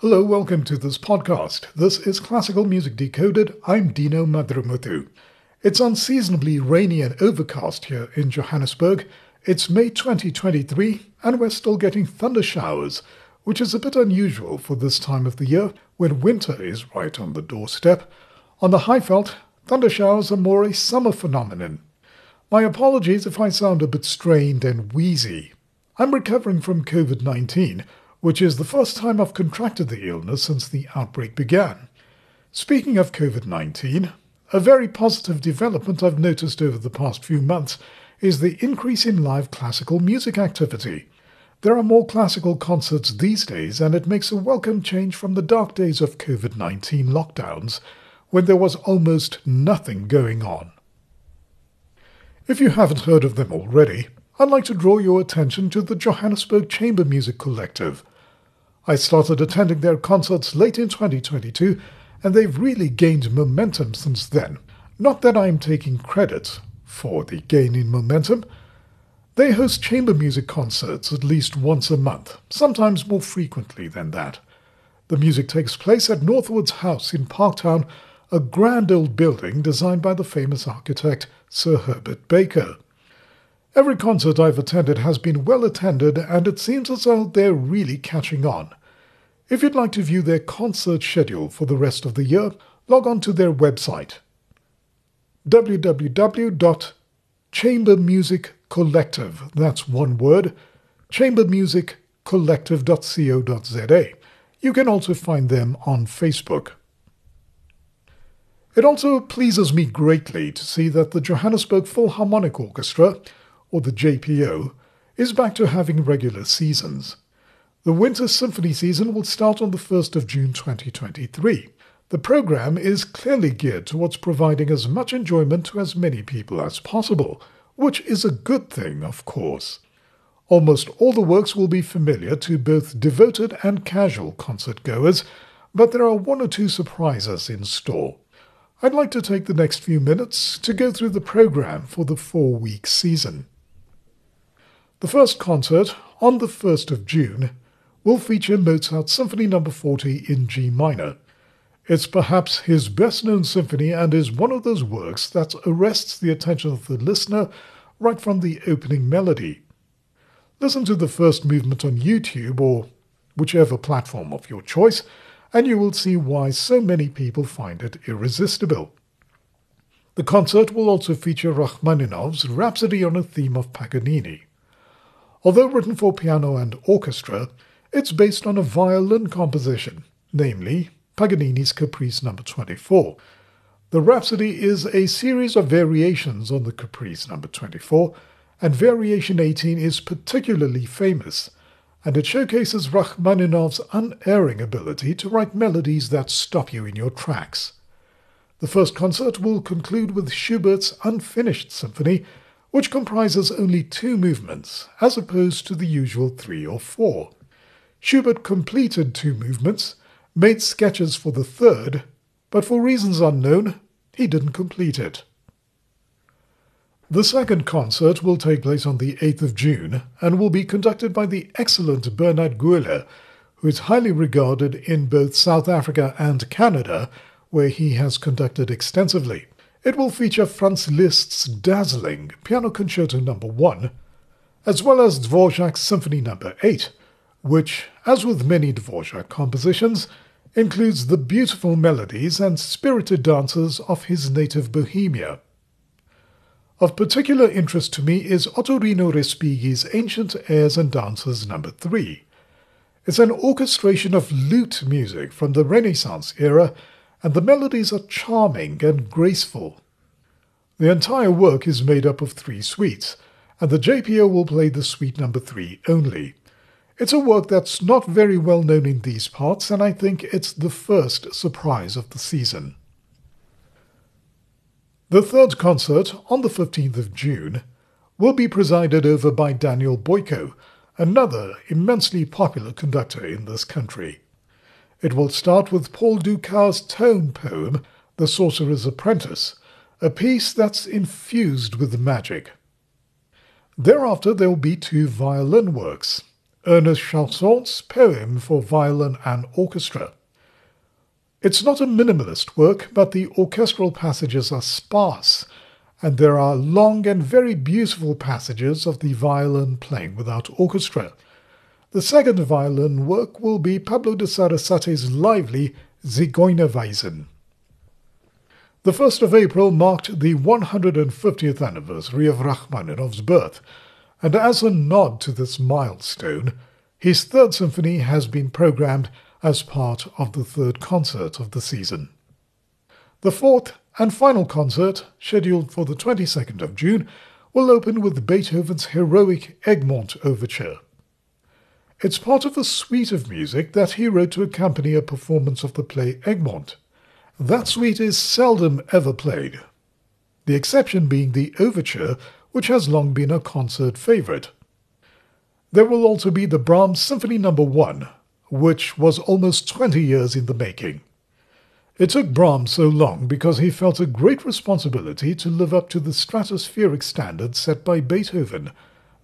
Hello, welcome to this podcast. This is Classical Music Decoded. I'm Dino Madrumuthu. It's unseasonably rainy and overcast here in Johannesburg. It's May 2023, and we're still getting thunder showers, which is a bit unusual for this time of the year when winter is right on the doorstep. On the Highveld, thunder showers are more a summer phenomenon. My apologies if I sound a bit strained and wheezy. I'm recovering from COVID 19 which is the first time I've contracted the illness since the outbreak began. Speaking of COVID 19, a very positive development I've noticed over the past few months is the increase in live classical music activity. There are more classical concerts these days, and it makes a welcome change from the dark days of COVID 19 lockdowns, when there was almost nothing going on. If you haven't heard of them already, I'd like to draw your attention to the Johannesburg Chamber Music Collective. I started attending their concerts late in 2022, and they've really gained momentum since then. Not that I'm taking credit for the gain in momentum. They host chamber music concerts at least once a month, sometimes more frequently than that. The music takes place at Northwards House in Parktown, a grand old building designed by the famous architect Sir Herbert Baker. Every concert I've attended has been well attended, and it seems as though they're really catching on. If you'd like to view their concert schedule for the rest of the year, log on to their website www.chambermusiccollective, that's one word, chambermusiccollective.co.za. You can also find them on Facebook. It also pleases me greatly to see that the Johannesburg Philharmonic Orchestra or the JPO, is back to having regular seasons. The winter symphony season will start on the 1st of June 2023. The program is clearly geared towards providing as much enjoyment to as many people as possible, which is a good thing, of course. Almost all the works will be familiar to both devoted and casual concert goers, but there are one or two surprises in store. I'd like to take the next few minutes to go through the program for the four week season. The first concert, on the 1st of June, will feature Mozart's Symphony No. 40 in G minor. It's perhaps his best known symphony and is one of those works that arrests the attention of the listener right from the opening melody. Listen to the first movement on YouTube or whichever platform of your choice, and you will see why so many people find it irresistible. The concert will also feature Rachmaninoff's Rhapsody on a Theme of Paganini. Although written for piano and orchestra, it's based on a violin composition, namely Paganini's Caprice No. 24. The Rhapsody is a series of variations on the Caprice No. 24, and Variation 18 is particularly famous, and it showcases Rachmaninoff's unerring ability to write melodies that stop you in your tracks. The first concert will conclude with Schubert's Unfinished Symphony, which comprises only two movements, as opposed to the usual three or four. Schubert completed two movements, made sketches for the third, but for reasons unknown, he didn't complete it. The second concert will take place on the 8th of June and will be conducted by the excellent Bernhard Gueller, who is highly regarded in both South Africa and Canada, where he has conducted extensively. It will feature Franz Liszt's dazzling Piano Concerto No. 1, as well as Dvorak's Symphony No. 8, which, as with many Dvorak compositions, includes the beautiful melodies and spirited dances of his native Bohemia. Of particular interest to me is Ottorino Respighi's Ancient Airs and Dances No. 3. It's an orchestration of lute music from the Renaissance era and the melodies are charming and graceful. The entire work is made up of three suites, and the JPO will play the suite number three only. It's a work that's not very well known in these parts, and I think it's the first surprise of the season. The third concert, on the 15th of June, will be presided over by Daniel Boico, another immensely popular conductor in this country. It will start with Paul Dukas' tone poem, The Sorcerer's Apprentice, a piece that's infused with magic. Thereafter, there will be two violin works Ernest Chausson's poem for violin and orchestra. It's not a minimalist work, but the orchestral passages are sparse, and there are long and very beautiful passages of the violin playing without orchestra. The second violin work will be Pablo de Sarasate's lively Zigeunerweisen. The 1st of April marked the 150th anniversary of Rachmaninoff's birth, and as a nod to this milestone, his third symphony has been programmed as part of the third concert of the season. The fourth and final concert, scheduled for the 22nd of June, will open with Beethoven's heroic Egmont Overture. It's part of the suite of music that he wrote to accompany a performance of the play Egmont. That suite is seldom ever played, the exception being the overture, which has long been a concert favorite. There will also be the Brahms Symphony No. 1, which was almost 20 years in the making. It took Brahms so long because he felt a great responsibility to live up to the stratospheric standard set by Beethoven,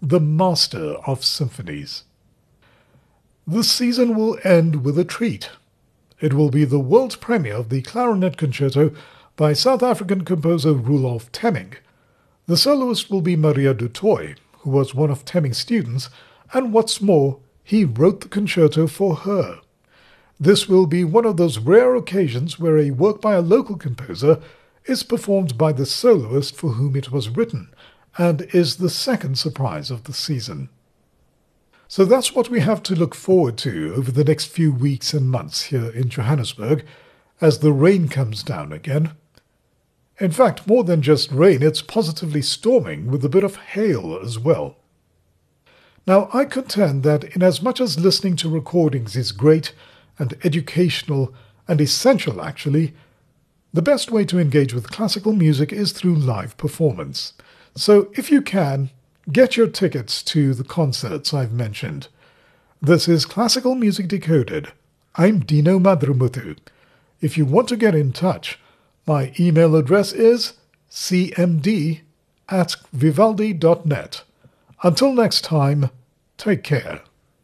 the master of symphonies. The season will end with a treat. It will be the world premiere of the clarinet concerto by South African composer Roelof Temmingh. The soloist will be Maria du Toit, who was one of Temmingh's students, and what's more, he wrote the concerto for her. This will be one of those rare occasions where a work by a local composer is performed by the soloist for whom it was written, and is the second surprise of the season. So that's what we have to look forward to over the next few weeks and months here in Johannesburg as the rain comes down again. In fact, more than just rain, it's positively storming with a bit of hail as well. Now, I contend that inasmuch as listening to recordings is great and educational and essential, actually, the best way to engage with classical music is through live performance. So, if you can, get your tickets to the concerts I've mentioned. This is Classical Music Decoded. I'm Dino Madrumuthu. If you want to get in touch, my email address is cmd at vivaldi.net. Until next time, take care.